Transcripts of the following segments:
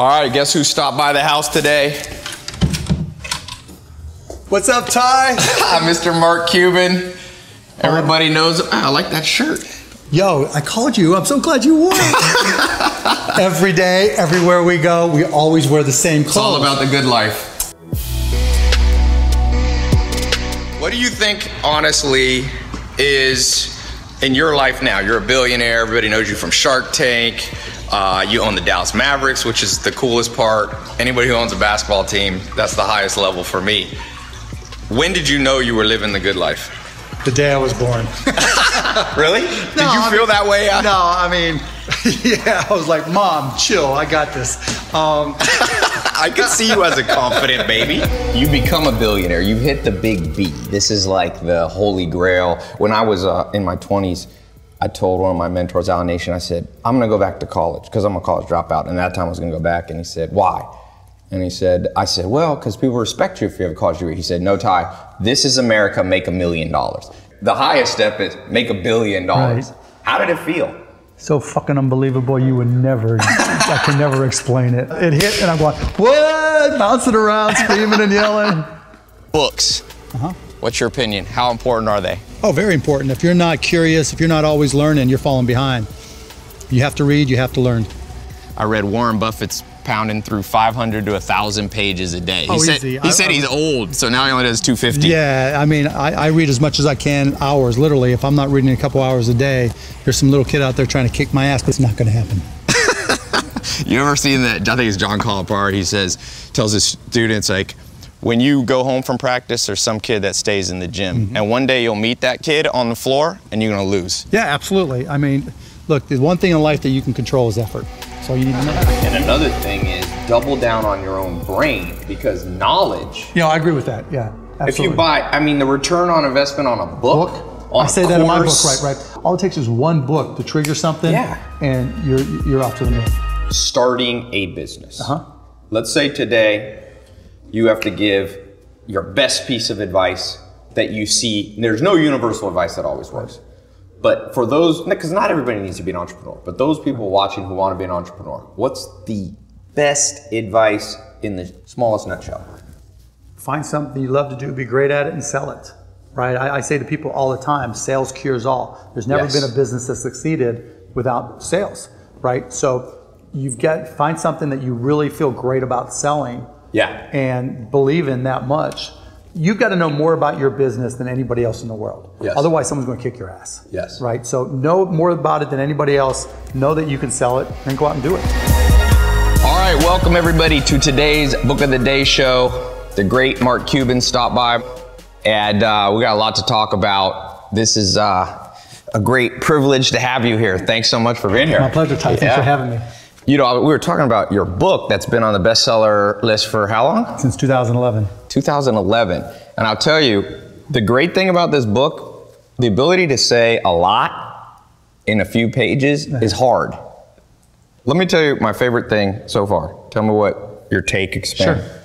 All right, guess who stopped by the house today? What's up, Tai? Hi Mr. Mark Cuban. Everybody knows. I like that shirt. Yo, I called you. I'm so glad you wore it. Every day, everywhere we go, we always wear the same clothes. It's all about the good life. What do you think, honestly, is in your life now? You're a billionaire. Everybody knows you from Shark Tank. Uh, you own the Dallas Mavericks, which is the coolest part. Anybody who owns a basketball team, that's the highest level for me. When did you know you were living the good life? the day I was born. Really? did you I feel mean- that way? No, I mean, yeah, I was like, Mom, chill, I got this. Um, I could see you as a confident baby. You become a billionaire. You hit the big B. This is like the holy grail. When I was uh, in my 20s, I told one of my mentors, Alan Nation, I said, I'm going to go back to college because I'm a college dropout. And that time I was going to go back. And he said, Why? And he said, I said, Well, because people respect you if you have a college degree. He said, No, Tai, this is America, make a million dollars. The highest step is make a billion dollars. Right. How did it feel? so fucking unbelievable, you would never, I can never explain it. It hit, and I'm going, what? Bouncing around, screaming and yelling. Books. Uh-huh. What's your opinion? How important are they? Oh, very important. If you're not curious, if you're not always learning, you're falling behind. You have to read, you have to learn. I read Warren Buffett's pounding through 500 to 1,000 pages a day. He Oh, said, easy. He I- said I- he's old, so now he only does 250. Yeah, I mean, I, I read as much as I can, hours, literally. If I'm not reading a couple hours a day, there's some little kid out there trying to kick my ass, but it's not going to happen. You ever seen that? I think it's John Calipari. He says, tells his students, like, when you go home from practice, there's some kid that stays in the gym. Mm-hmm. And one day you'll meet that kid on the floor and you're going to lose. Yeah, absolutely. I mean, look, the one thing in life that you can control is effort. So you need to know. And another thing is double down on your own brain because knowledge Yeah, I agree with that. Yeah, absolutely. If you buy, I mean, the return on investment on a book, book, on I say a that in my book, right, right. All it takes is one book to trigger something, Yeah. and you're you're off to the moon. Starting a business. Uh-huh. Let's say today you have to give your best piece of advice that you see. There's no universal advice that always works. But for those, because not everybody needs to be an entrepreneur, but those people watching who want to be an entrepreneur, what's the best advice in the smallest nutshell? Find something you love to do, be great at it, and sell it. Right? I, I say to people all the time, sales cures all. There's never Yes. been a business that succeeded without sales. Right? So you've got find something that you really feel great about selling. Yeah. and believe in that much, you've got to know more about your business than anybody else in the world. Yes. Otherwise, someone's going to kick your ass. Yes. Right? So know more about it than anybody else. Know that you can sell it and go out and do it. All right, welcome everybody to today's Book of the Day show. The great Mark Cuban stopped by, and uh, we got a lot to talk about. This is uh, a great privilege to have you here. Thanks so much for being here. My pleasure, Tai. Thanks for having me. You know, we were talking about your book that's been on the bestseller list for how long? Since 2011. 2011. And I'll tell you, the great thing about this book, the ability to say a lot in a few pages is hard. Let me tell you my favorite thing so far. Tell me what your take expand. Sure.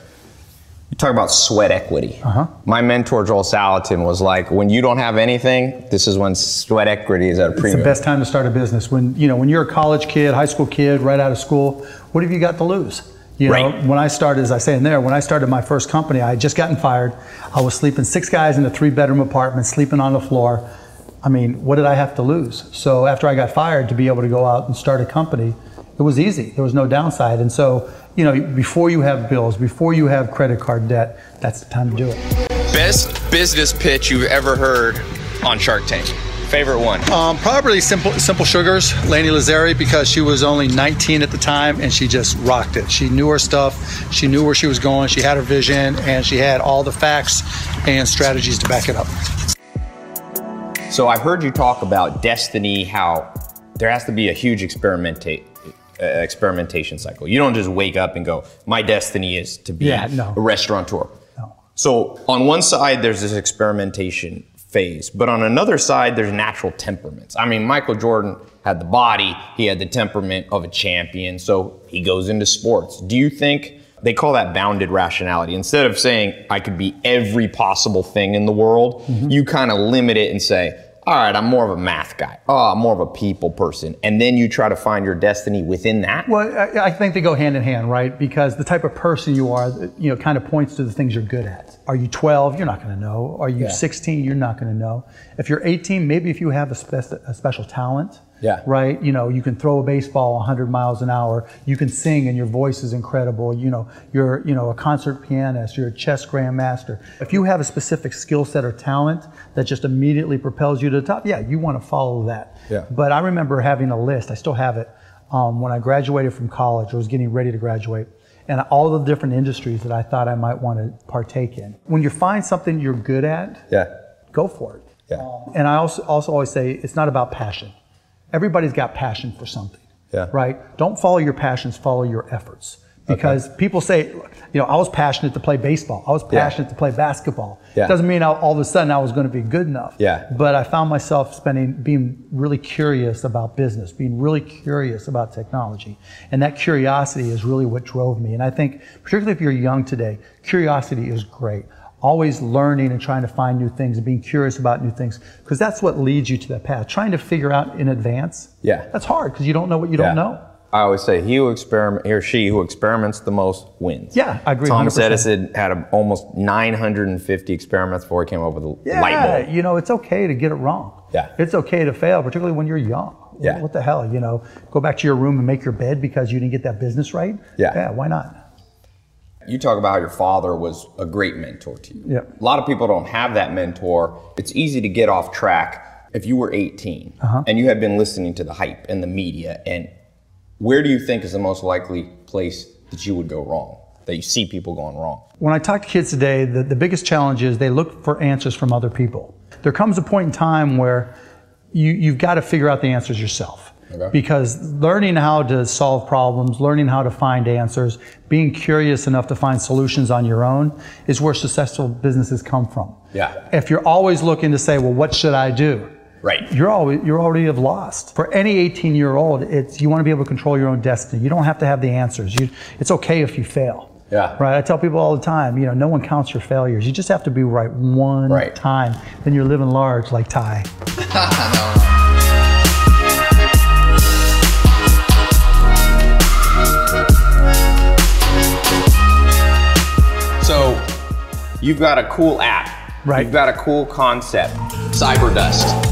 You talk about sweat equity. Uh-huh. My mentor Joel Salatin was like, when you don't have anything, this is when sweat equity is at a premium. It's the best time to start a business. When you know, when you're a college kid, high school kid, right out of school, what have you got to lose? You know, Right. when I started, as I say in there, when I started my first company, I had just gotten fired. I was sleeping six guys in a three bedroom apartment, sleeping on the floor. I mean, what did I have to lose? So after I got fired, to be able to go out and start a company, it was easy. There was no downside. And so, you know, before you have bills, before you have credit card debt, that's the time to do it. Best business pitch you've ever heard on Shark Tank. Favorite one. Um, probably Simple Simple Sugars, Lani Lazzari, because she was only 19 at the time and she just rocked it. She knew her stuff, she knew where she was going, she had her vision, and she had all the facts and strategies to back it up. So I've heard you talk about destiny, how there has to be a huge experimenta- uh, experimentation cycle. You don't just wake up and go, my destiny is to be Yeah, no. a restaurateur. No. So on one side, there's this experimentation phase, but on another side, there's natural temperaments. I mean, Michael Jordan had the body, he had the temperament of a champion, so he goes into sports. Do you think they call that bounded rationality? Instead of saying I could be every possible thing in the world, Mm-hmm. you kind of limit it and say all right, I'm more of a math guy. Oh, I'm more of a people person. And then you try to find your destiny within that. Well, I, I think they go hand in hand, right? Because the type of person you are, you know, kind of points to the things you're good at. Are you 12? You're not going to know. Are you Yeah. 16? You're not going to know. If you're 18, maybe if you have a, spe- a special talent, Yeah. right? You know, you can throw a baseball 100 miles an hour. You can sing, and your voice is incredible. You know, you're you know a concert pianist. You're a chess grandmaster. If you have a specific skill set or talent that just immediately propels you to the top, yeah, you want to follow that. Yeah. But I remember having a list. I still have it. Um, when I graduated from college, or was getting ready to graduate, and all the different industries that I thought I might want to partake in. When you find something you're good at, Yeah. go for it. Yeah. And I also also always say it's not about passion. Everybody's got passion for something. Yeah. Right? Don't follow your passions, follow your efforts. Because people say, you know, I was passionate to play baseball. I was Yeah. passionate to play basketball. Yeah. Doesn't mean I, all of a sudden I was going to be good enough. Yeah. But I found myself spending, being really curious about business, being really curious about technology. And that curiosity is really what drove me. And I think, particularly if you're young today, curiosity is great. Always learning and trying to find new things and being curious about new things, because that's what leads you to that path. Trying to figure out in advance, Yeah. that's hard because you don't know what you don't know. I always say he who experiment, he or she who experiments the most wins. Yeah, I agree Thomas 100%. Edison had a, almost 950 experiments before he came up with the Yeah, light bulb. you know, it's okay to get it wrong. Yeah. It's okay to fail, particularly when you're young. Yeah. What the hell, you know? Go back to your room and make your bed because you didn't get that business right? Yeah. Yeah, why not? You talk about how your father was a great mentor to you. Yeah. A lot of people don't have that mentor. It's easy to get off track if you were 18 Uh-huh. and you had been listening to the hype and the media. And where do you think is the most likely place that you would go wrong? That you see people going wrong? When I talk to kids today, the, the biggest challenge is they look for answers from other people. There comes a point in time where you, you've got to figure out the answers yourself. Okay. Because learning how to solve problems, learning how to find answers, being curious enough to find solutions on your own is where successful businesses come from. Yeah. If you're always looking to say, well, what should I do? Right. You're always you're already have lost. For any 18 year old, it's you want to be able to control your own destiny. You don't have to have the answers. You, it's okay if you fail. Yeah. Right. I tell people all the time, you know, no one counts your failures. You just have to be right one Right. time. Then you're living large like Tai. you've got a cool app. Right. You've got a cool concept. Cyberdust.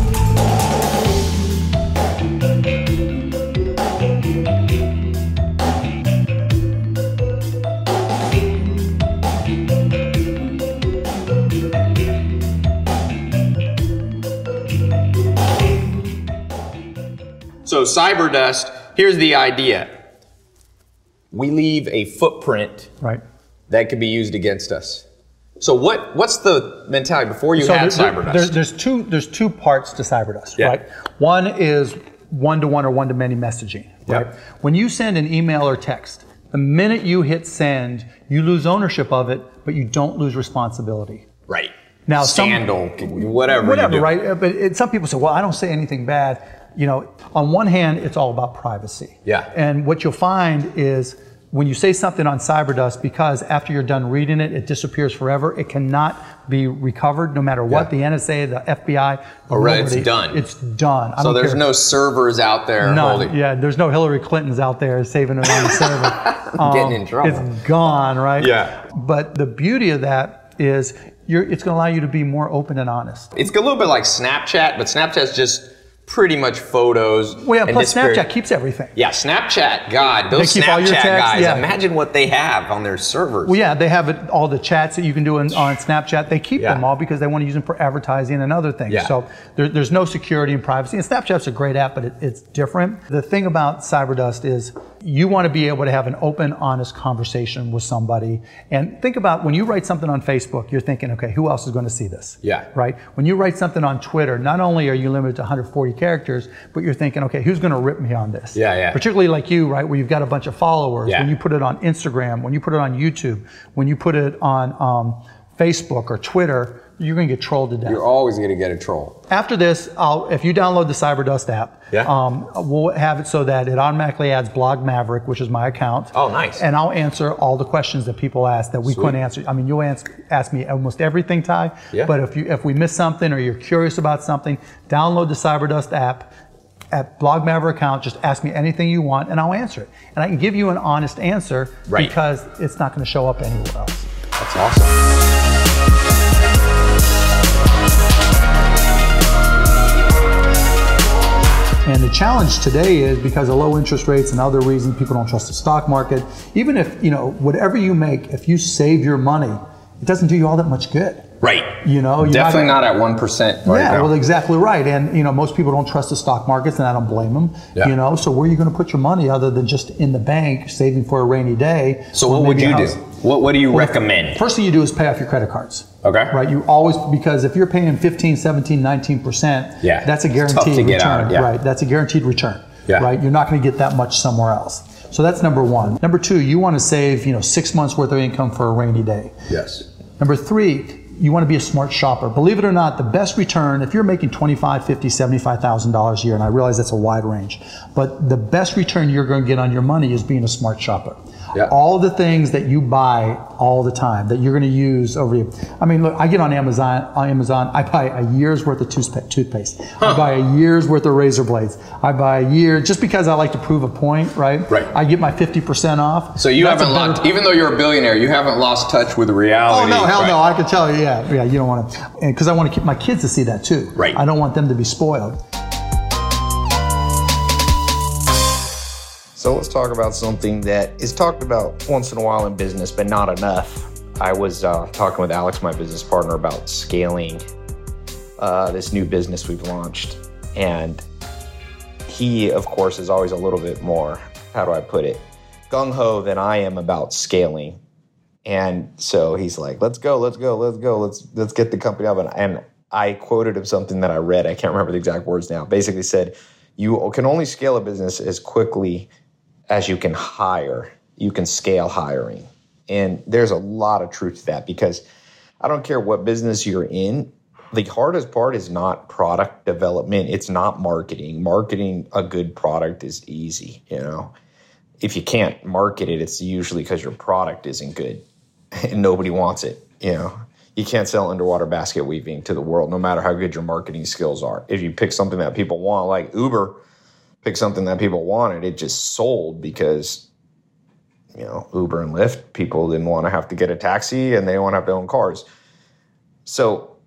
So Cyberdust, here's the idea. We leave a footprint Right. that could be used against us. So what what's the mentality before you had there- Cyberdust? there- there's two there's two parts to Cyberdust, Yeah. right? One is one to one or one to many messaging, right? Yep. When you send an email or text, the minute you hit send, you lose ownership of it, but you don't lose responsibility. right. Now, some- scandal, whatever. you whatever, do. right? Uh, But it, some people say, well, I don't say anything bad. You know, on one hand, it's all about privacy. Yeah. And what you'll find is when you say something on Cyberdust, because after you're done reading it, it disappears forever. It cannot be recovered, no matter what. Yeah. The NSA, the FBI. Oh, really? It's done. It's done. I So there's care. no servers out there None. holding. Yeah, there's no Hillary Clintons out there saving it on the server. Um, Getting in trouble. It's gone, right? Yeah. But the beauty of that is you're, it's going to allow you to be more open and honest. It's a little bit like Snapchat, but Snapchat's just pretty much photos. Well, yeah, and plus Snapchat keeps everything. Yeah, Snapchat. God, those They keep all your Snapchat texts, guys. yeah. Imagine what they have on their servers. Well, yeah, they have it, all the chats that you can do in, on Snapchat. They keep Yeah. them all because they want to use them for advertising and other things. Yeah. So there, there's no security and privacy. And Snapchat's a great app, but it, it's different. The thing about Cyberdust is you want to be able to have an open, honest conversation with somebody. And think about when you write something on Facebook, you're thinking, okay, who else is going to see this? Yeah. Right? When you write something on Twitter, not only are you limited to 140 characters, but you're thinking, okay, who's going to rip me on this? Yeah, yeah. Particularly like you, right, where you've got a bunch of followers. Yeah. When you put it on Instagram, when you put it on YouTube, when you put it on um, Facebook or Twitter, you're going to get trolled to death. You're always going to get a troll. After this, I'll, if you download the CyberDust app, Yeah. um, we'll have it so that it automatically adds Blog Maverick, which is my account. Oh, nice. And I'll answer all the questions that people ask that we Sweet. couldn't answer. I mean, you'll ask, ask me almost everything, Tai. Yeah. But if you if we miss something or you're curious about something, download the CyberDust app. At Blog Maverick account, just ask me anything you want, and I'll answer it. And I can give you an honest answer Right. because it's not going to show up anywhere else. That's awesome. And the challenge today is because of low interest rates and other reasons, people don't trust the stock market. Even if, you know, whatever you make, if you save your money, it doesn't do you all that much good. Right. You know, you're Definitely not at 1% right yeah, now. well, exactly right. And you know, most people don't trust the stock markets, and I don't blame them. Yeah. You know, so where are you going to put your money other than just in the bank, saving for a rainy day? so what would you a do? What, what do you Well, recommend? First thing you do is pay off your credit cards. Okay. Right. You always because if you're paying 15, 17, 19 percent, Yeah, that's a guaranteed return. out yeah. Right. That's a guaranteed return. Yeah. Right. You're not going to get that much somewhere else. So that's number one. Number two, you want to save you know six months worth of income for a rainy day. Yes. Number three, you want to be a smart shopper. Believe it or not, the best return, if you're making 25, 50, 75,000 dollars a year, and I realize that's a wide range, but the best return you're going to get on your money is being a smart shopper. Yeah. All the things that you buy all the time that you're going to use over you. I mean, look, I get on Amazon. On Amazon, I buy a year's worth of toothpaste. toothpaste. I buy a year's worth of razor blades. I buy a year just because I like to prove a point, right? Right. I get my 50% off. So you That's haven't better- lost, even though you're a billionaire, you haven't lost touch with oh, reality. Oh no, hell right? no! I can tell you, yeah, yeah. You don't want to, because I want to keep my kids to see that too. Right. I don't want them to be spoiled. So let's talk about something that is talked about once in a while in business, but not enough. I was uh, talking with Alex, my business partner, about scaling uh, this new business we've launched. And he, of course, is always a little bit more, how do I put it, gung ho than I am about scaling. And so he's like, let's go, let's go, let's go, let's let's get the company up. And, and I quoted him something that I read. I can't remember the exact words now. Basically said, you can only scale a business as quickly as you can hire. You can scale hiring. And there's a lot of truth to that because I don't care what business you're in. The hardest part is not product development. It's not marketing. Marketing a good product is easy, you know. If you can't market it, it's usually because your product isn't good and nobody wants it, you know. You can't sell underwater basket weaving to the world no matter how good your marketing skills are. If you pick something that people want like Uber, pick something that people wanted, it just sold because you know, Uber and Lyft, people didn't want to have to get a taxi and they don't want to have to own cars. So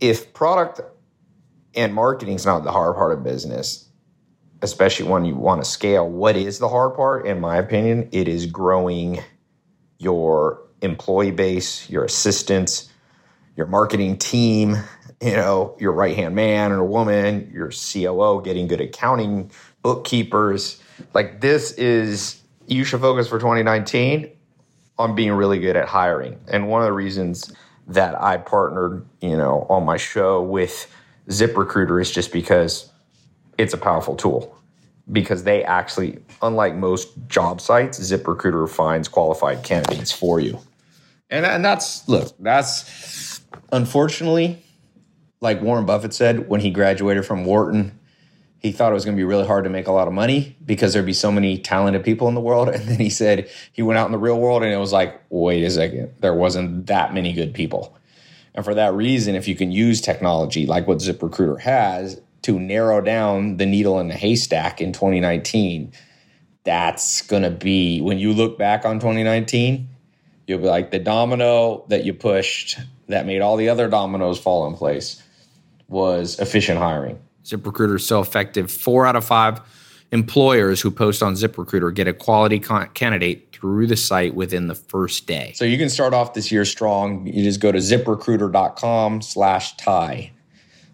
if product and marketing is not the hard part of business, especially when you want to scale, what is the hard part? In my opinion, it is growing your employee base, your assistants, your marketing team, you know, your right hand man or woman, your COO, getting good accounting, bookkeepers. Like this is, you should focus for 2019 on being really good at hiring. And one of the reasons that I partnered, you know, on my show with ZipRecruiter is just because it's a powerful tool. Because they actually, unlike most job sites, ZipRecruiter finds qualified candidates for you. And, and that's, look, that's unfortunately, like Warren Buffett said when he graduated from Wharton, he thought it was going to be really hard to make a lot of money because there'd be so many talented people in the world. And then he said he went out in the real world and it was like, wait a second, there wasn't that many good people. And for that reason, if you can use technology like what ZipRecruiter has to narrow down the needle in the haystack in 2019, that's going to be when you look back on 2019, you'll be like the domino that you pushed that made all the other dominoes fall in place was efficient hiring. ZipRecruiter is so effective. Four out of five employers who post on ZipRecruiter get a quality con- candidate through the site within the first day. So you can start off this year strong. You just go to ziprecruiter.com slash tai.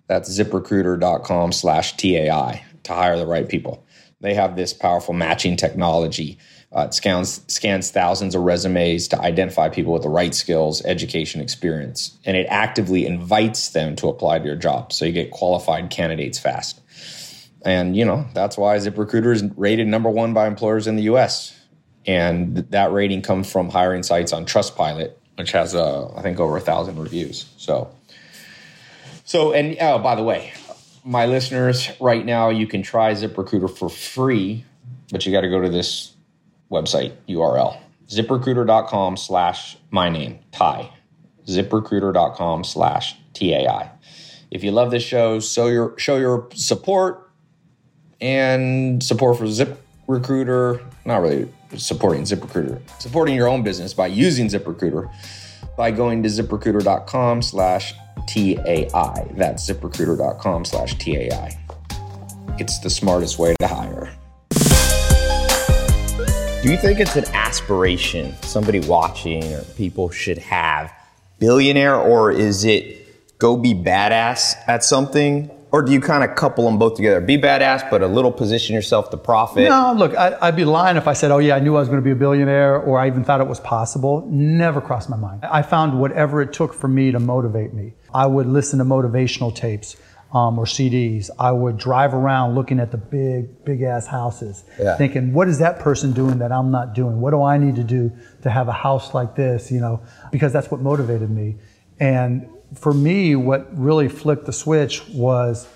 That's ziprecruiter.com slash TAI to hire the right people. They have this powerful matching technology. Uh, it scans, scans thousands of resumes to identify people with the right skills, education, experience, and it actively invites them to apply to your job. So you get qualified candidates fast. And, you know, that's why ZipRecruiter is rated number one by employers in the US. And th- that rating comes from hiring sites on Trustpilot, which has, uh, I think, over a thousand reviews. So So, and oh, by the way, my listeners, right now you can try ZipRecruiter for free, but you got to go to this website URL ziprecruiter.com slash my name, Tai. ZipRecruiter.com slash TAI. If you love this show, show your show your support and support for ZipRecruiter. Not really supporting ZipRecruiter, supporting your own business by using ZipRecruiter by going to ziprecruiter.com slash TAI. That's ziprecruiter.com slash TAI. It's the smartest way to hire. Do you think it's an aspiration somebody watching or people should have billionaire, or is it go be badass at something? Or do you kind of couple them both together? Be badass, but a little position yourself to profit. No, look, I, I'd be lying if I said, oh, yeah, I knew I was going to be a billionaire or I even thought it was possible. Never crossed my mind. I found whatever it took for me to motivate me. I would listen to motivational tapes. Um, or CDs. I would drive around looking at the big, big ass houses, Yeah. thinking, what is that person doing that I'm not doing? What do I need to do to have a house like this? You know, because that's what motivated me. And for me, what really flipped the switch was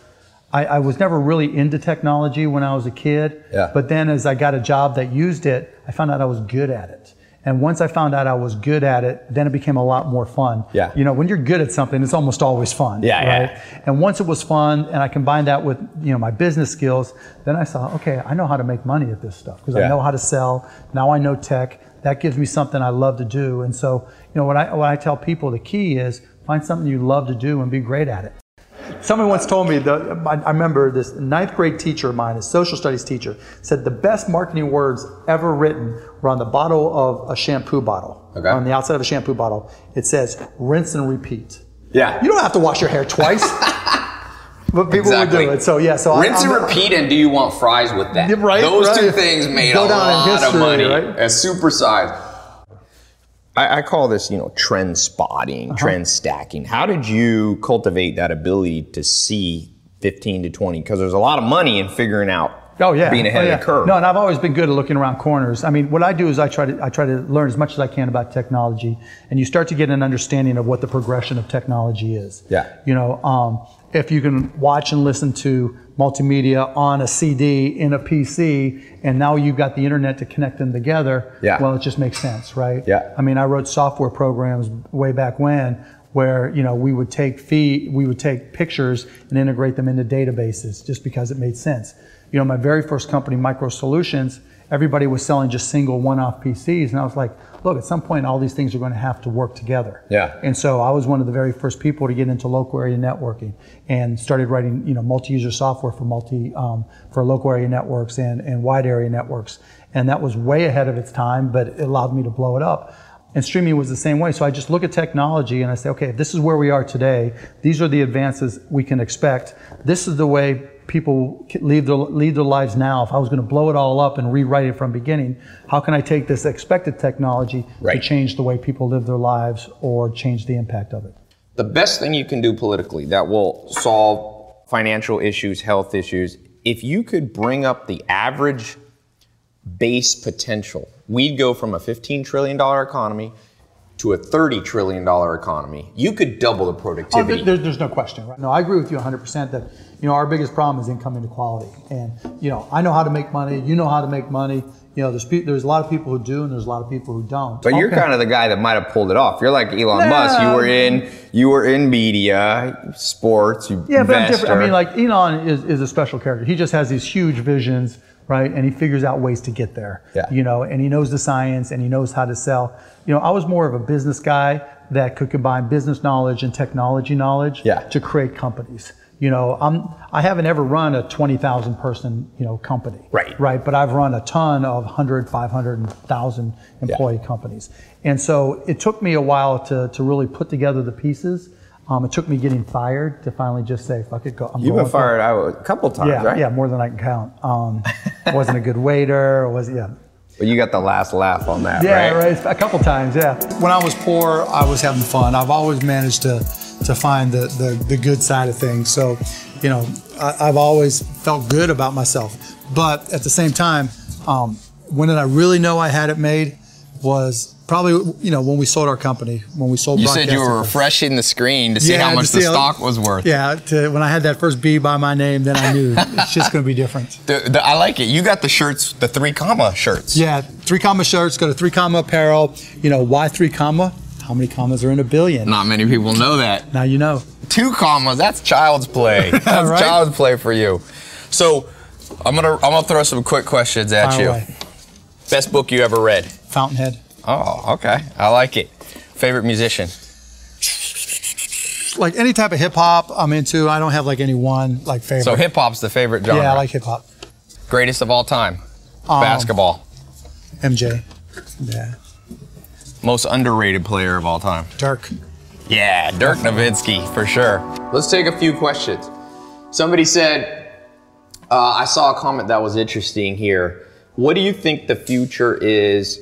I, I was never really into technology when I was a kid. Yeah. But then as I got a job that used it, I found out I was good at it. And once I found out I was good at it, then it became a lot more fun. Yeah. You know, when you're good at something, it's almost always fun. Yeah, right? yeah. And once it was fun, and I combined that with you know my business skills, then I saw, okay, I know how to make money at this stuff because Yeah. I know how to sell. Now I know tech. That gives me something I love to do. And so, you know, what I what I tell people, the key is find something you love to do and be great at it. Somebody once told me, the, I I remember this ninth grade teacher of mine, a social studies teacher, said the best marketing words ever written were on the bottle of a shampoo bottle. Okay. On the outside of a shampoo bottle, it says rinse and repeat. Yeah. You don't have to wash your hair twice. but people Exactly. would do it. So yeah, so Rinse I'm- and repeat, and do you want fries with that? Right, Those two things made Go a lot history, of money. right? A super size. I, I call this, you know, trend spotting, Uh-huh. trend stacking. How did you cultivate that ability to see 15 to 20? Because there's a lot of money in figuring out Oh yeah, being ahead oh, yeah. of the curve. No, and I've always been good at looking around corners. I mean, what I do is I try to I try to learn as much as I can about technology, and you start to get an understanding of what the progression of technology is. Yeah. You know, um, if you can watch and listen to multimedia on a CD in a PC, and now you've got the internet to connect them together. Yeah. Well, it just makes sense, right? Yeah. I mean, I wrote software programs way back when where you know we would take fee we would take pictures and integrate them into databases just because it made sense. You know, my very first company, MicroSolutions, everybody was selling just single one-off PCs, and I was like, look, at some point all these things are going to have to work together. Yeah. And so I was one of the very first people to get into local area networking and started writing, you know, multi-user software for multi um, for local area networks and, and wide area networks. And that was way ahead of its time, but it allowed me to blow it up. And streaming was the same way. So I just look at technology and I say, okay, if this is where we are today, these are the advances we can expect. This is the way people lead their, lead their lives now. If I was going to blow it all up and rewrite it from beginning, how can I take this expected technology Right. to change the way people live their lives or change the impact of it? the best thing you can do politically that will solve financial issues, health issues, if you could bring up the average base potential, we'd go from a $15 trillion economy to a $30 trillion economy. You could double the Oh, productivity. there, there's no question. Right? No, I agree with you 100% that, you know, our biggest problem is income inequality. And, you know, I know how to make money. You know how to make money. You know, there's, pe- there's a lot of people who do and there's a lot of people who don't. But you're kind of the guy that might have pulled it off. You're like Elon. Musk. You were in you were in media, sports, you Yeah, but I'm different. I mean, like Elon is, is a special character. He just has these huge visions, right? And he figures out ways to get there. Yeah. You know, and he knows the science and he knows how to sell. You know, I was more of a business guy that could combine business knowledge and technology knowledge Yeah. to create companies. You know, I'm I haven't ever run a 20,000 person, you know, company. Right. Right, but I've run a ton of 100, 500, and 1,000 employee companies. And so it took me a while to, to really put together the pieces. Um, it took me getting fired to finally just say, fuck it, go. I'm You've going been for it." fired out a couple times, Yeah, right? yeah, more than I can count. Um, wasn't a good waiter. Was yeah. But you got the last laugh on that, Yeah, right? right. A couple times, yeah. When I was poor, I was having fun. I've always managed to to find the the, the good side of things. So, you know, I, I've always felt good about myself. But at the same time, um, when did I really know I had it made? was probably you know when we sold our company when we sold. You said you were refreshing the screen to see Yeah, how much the how- stock was worth. Yeah, to, when I had that first B by my name, then I knew it's just going to be different. The, the, I like it. You got the shirts, the three comma shirts. Yeah, three comma shirts, go to three comma apparel. You know why three comma? How many commas are in a billion? Not many people know that. Now you know. Two commas, that's child's play. That's Right? child's play for you. So I'm gonna I'm gonna throw some quick questions at Fire you. away. Best book you ever read? Fountainhead. Oh, okay. I like it. Favorite musician? Like any type of hip hop I'm into. I don't have like any one like favorite. So hip hop's the favorite genre. yeah, I like hip hop. Greatest of all time. Um, Basketball. MJ. Yeah. Most underrated player of all time. Dirk. Yeah, Dirk Nowitzki for sure. Let's take a few questions. Somebody said, uh, I saw a comment that was interesting here. What do you think the future is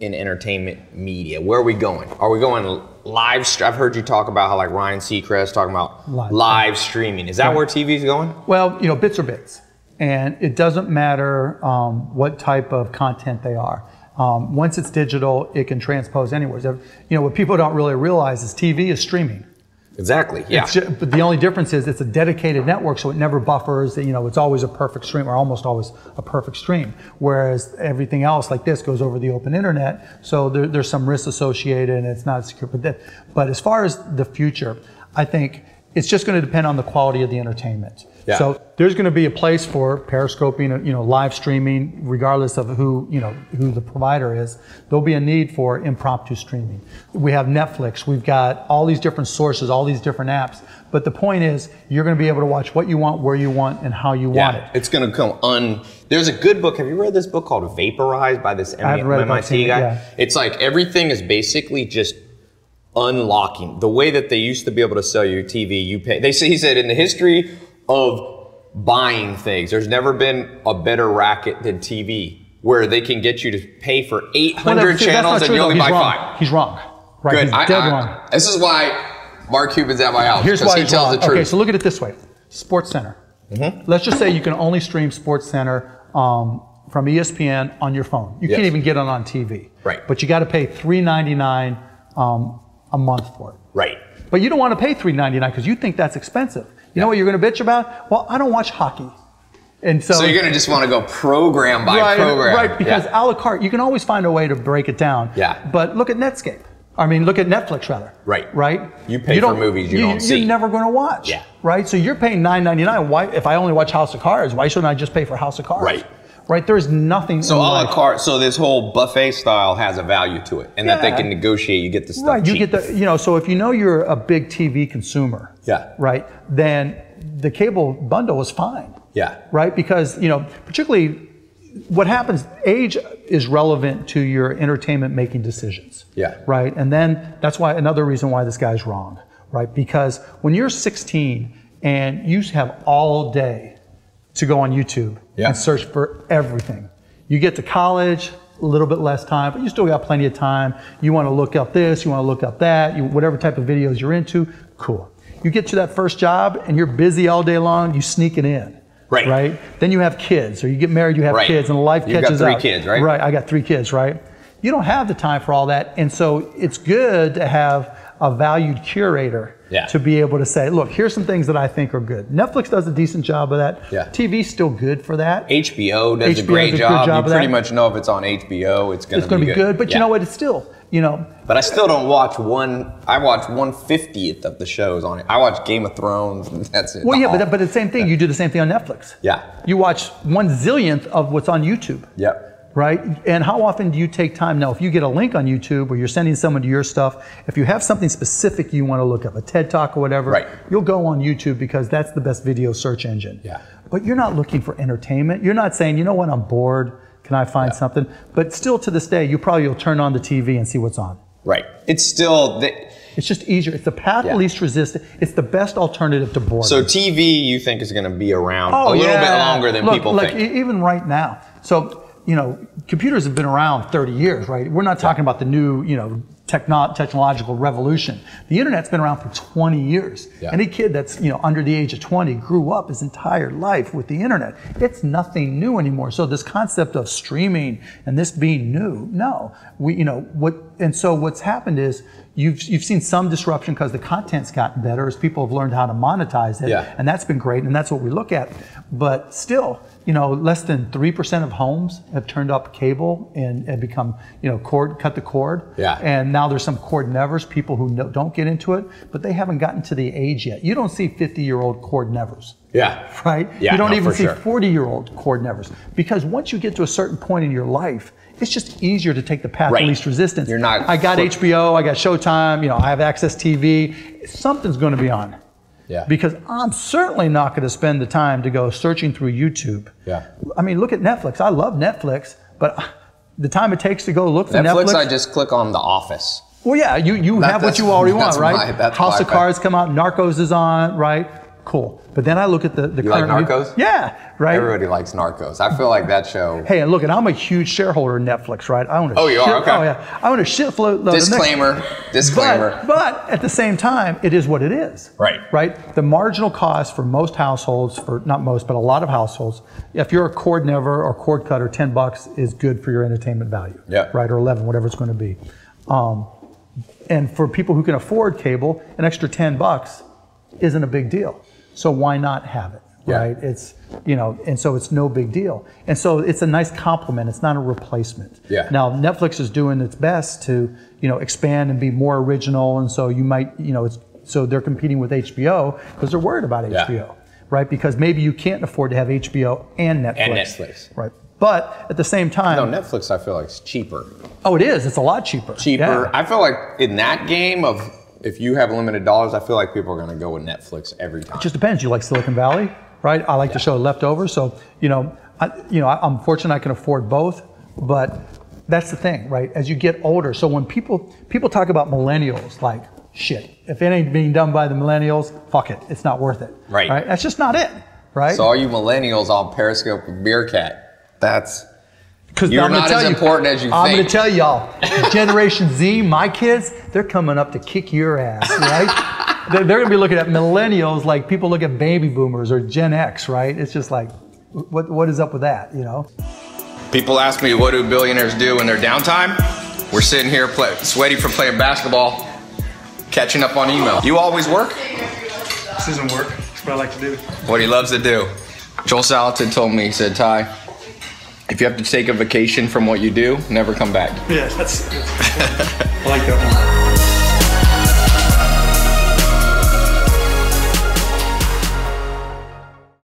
in entertainment media? Where are we going? Are we going live? St- I've heard you talk about how like Ryan Seacrest talking about Live. live, streaming. Is that Right. where TV's going? Well, you know, bits are bits, and it doesn't matter um, what type of content they are. Um, once it's digital, it can transpose anywhere. So, you know, what people don't really realize is TV is streaming. Exactly. Yeah. It's ju- but the only difference is it's a dedicated network, so it never buffers. You know, it's always a perfect stream, or almost always a perfect stream. Whereas everything else, like this, goes over the open internet, so there, there's some risk associated, and it's not secure. But that, but as far as the future, I think it's just going to depend on the quality of the entertainment. Yeah. So there's going to be a place for periscoping, you know, live streaming, regardless of who, you know, who the provider is. There'll be a need for impromptu streaming. We have Netflix. We've got all these different sources, all these different apps. But the point is, you're going to be able to watch what you want, where you want, and how you want it. It's going to come un. There's a good book. Have you read this book called Vaporized by this I've MIT it, guy? yeah. It's like everything is basically just unlocking the way that they used to be able to sell you TV. You pay. They say he said in the history of buying things, there's never been a better racket than TV, where they can get you to pay for 800 Well, channels and you only buy wrong. five. He's wrong. Right. Good. He's I- dead I- wrong. This is why Mark Cuban's at my house. Here's why he tells wrong. the truth. Okay, so look at it this way: SportsCenter. Let's just say you can only stream SportsCenter um, from ESPN on your phone. You can't even get it on TV. Right. But you got to pay $3.99 um, a month for it. right. But you don't want to pay $3.99 because you think that's expensive. You know what you're going to bitch about? Well, I don't watch hockey. And so, So you're gonna just want to go program by right, program, right? Because Yeah. a la carte, you can always find a way to break it down. Yeah. But look at Netscape. I mean, look at Netflix rather. Right. Right. You pay for movies you don't see. You're never going to watch. Yeah. Right. So you're paying nine ninety nine. Why? If I only watch House of Cards, why shouldn't I just pay for House of Cards? Right. Right. There's nothing. So a la life- carte. So this whole buffet style has a value to it, and that they can negotiate. You get the stuff Right. You cheap. get the. You know. So if you know you're a big TV consumer. Yeah. Right. Then the cable bundle is fine. Yeah. right? Because you know, particularly what happens, age is relevant to your entertainment making decisions. Yeah. Right, and then that's why another reason why this guy's wrong, right? Because when you're 16 and you have all day to go on YouTube Yeah. and search for everything, you get to college. A little bit less time, but you still got plenty of time. You want to look up this, you want to look up that, you, whatever type of videos you're into, cool. You get to that first job and you're busy all day long, you sneak it in. Right. Right. Then you have kids, or you get married, you have Right. kids, and life You've got catches three up. kids, right? Right. I got three kids, right? You don't have the time for all that, and so it's good to have a valued curator Yeah. to be able to say, look, here's some things that I think are good. Netflix does a decent job of that. Yeah. TV's still good for that. HBO does a great does a job. job you pretty that. much know if it's on HBO, it's gonna be good. it's going to be good, but Yeah. you know what? It's still, you know, But I still don't watch one. I watch one fiftieth of the shows on it. I watch Game of Thrones, and that's it. well, yeah, but, but the same thing. You do the same thing on Netflix. Yeah. You watch one zillionth of what's on YouTube. Yep. Right? And how often do you take time now? If you get a link on YouTube or you're sending someone to your stuff, if you have something specific you want to look up, a TED Talk or whatever, Right. you'll go on YouTube because that's the best video search engine. Yeah. But you're not looking for entertainment. You're not saying, you know what, I'm bored. Can I find something? But still to this day, you probably will turn on the TV and see what's on. Right. It's still. The, It's just easier. It's the path Yeah. of least resistance. It's the best alternative to boredom. so TV, you think is going to be around oh, a little bit longer than Oh, Look, people like, think. even right now. So, you know, computers have been around 30 years, right? We're not talking about the new, you know, techno- technological revolution. The internet's been around for 20 years. Yeah. Any kid that's you know under the age of 20 grew up his entire life with the internet. It's nothing new anymore. So this concept of streaming and this being new, no, we you know what. And so what's happened is you've you've seen some disruption because the content's gotten better as people have learned how to monetize it, Yeah. and that's been great, and that's what we look at. But still, you know, less than three percent of homes have turned up cable and, and become you know cord cut the cord. Yeah. And now there's some cord nevers, people who no, don't get into it, but they haven't gotten to the age yet. You don't see 50 year old cord nevers. Yeah. Right? Yeah, you don't no, even see sure. 40 year old cord nevers. Because once you get to a certain point in your life, it's just easier to take the path Right. of least resistance. You're not- I got HBO, I got Showtime, you know, I have AXS TV. Something's going to be on. Yeah. Because I'm certainly not going to spend the time to go searching through YouTube. Yeah. I mean, look at Netflix. I love Netflix, but the time it takes to go look for Netflix, Netflix. I just click on The Office. Well, yeah, you, you That- have what you already want, right? my- that's House of. Cards come out, Narcos is on, right? Cool. But then I look at the, the You like current. Narcos? Yeah, right. Everybody likes Narcos. I feel like that show. Hey, and look, and I'm a huge shareholder in Netflix, right? I own a Oh, you are? Okay. Oh, yeah. I own a shitload of Netflix. Disclaimer. Disclaimer. But, but at the same time, it is what it is. Right. Right? The marginal cost for most households, for not most, but a lot of households, if you're a cord never or cord cutter, 10 bucks is good for your entertainment value. Yeah. Right? Or 11, whatever it's going to be. Um, and for people who can afford cable, an extra 10 bucks isn't a big deal. So why not have it? Yeah. Right? It's, you know, and so it's no big deal. And so it's a nice complement. It's not a replacement. Yeah. Now Netflix is doing its best to, you know, expand and be more original. And so you might, you know, it's, so they're competing with HBO because they're worried about Yeah. HBO, right? Because maybe you can't afford to have HBO and Netflix. And Netflix. Right. But at the same time, No, Netflix, I feel like is cheaper. oh, it is. It's a lot cheaper. Cheaper. Yeah. I feel like in that game of if you have limited dollars, I feel like people are going to go with Netflix every time. It just depends. You like Silicon Valley, right? I like the show Leftovers. So, you know, I, you know, I'm fortunate I can afford both, but that's the thing, right? As you get older, so when people people talk about millennials, like shit, if it ain't being done by the millennials, fuck it, it's not worth it. Right. Right. That's just not it. Right. so all you millennials on Periscope with Meerkat, that's Because You're not as important as you think. I'm going to tell y'all, Generation Z, my kids, they're coming up to kick your ass, right? they're they're going to be looking at millennials like people look at baby boomers or Gen X, right? It's just like, what what is up with that, you know? People ask me, what do billionaires do in their downtime? We're sitting here play, sweaty from playing basketball, catching up on email. You always work? This isn't work. It's what I like to do. What he loves to do. Joel Salatin told me, he said, Tai, if you have to take a vacation from what you do, never come back. Yeah, that's. that's I like that one.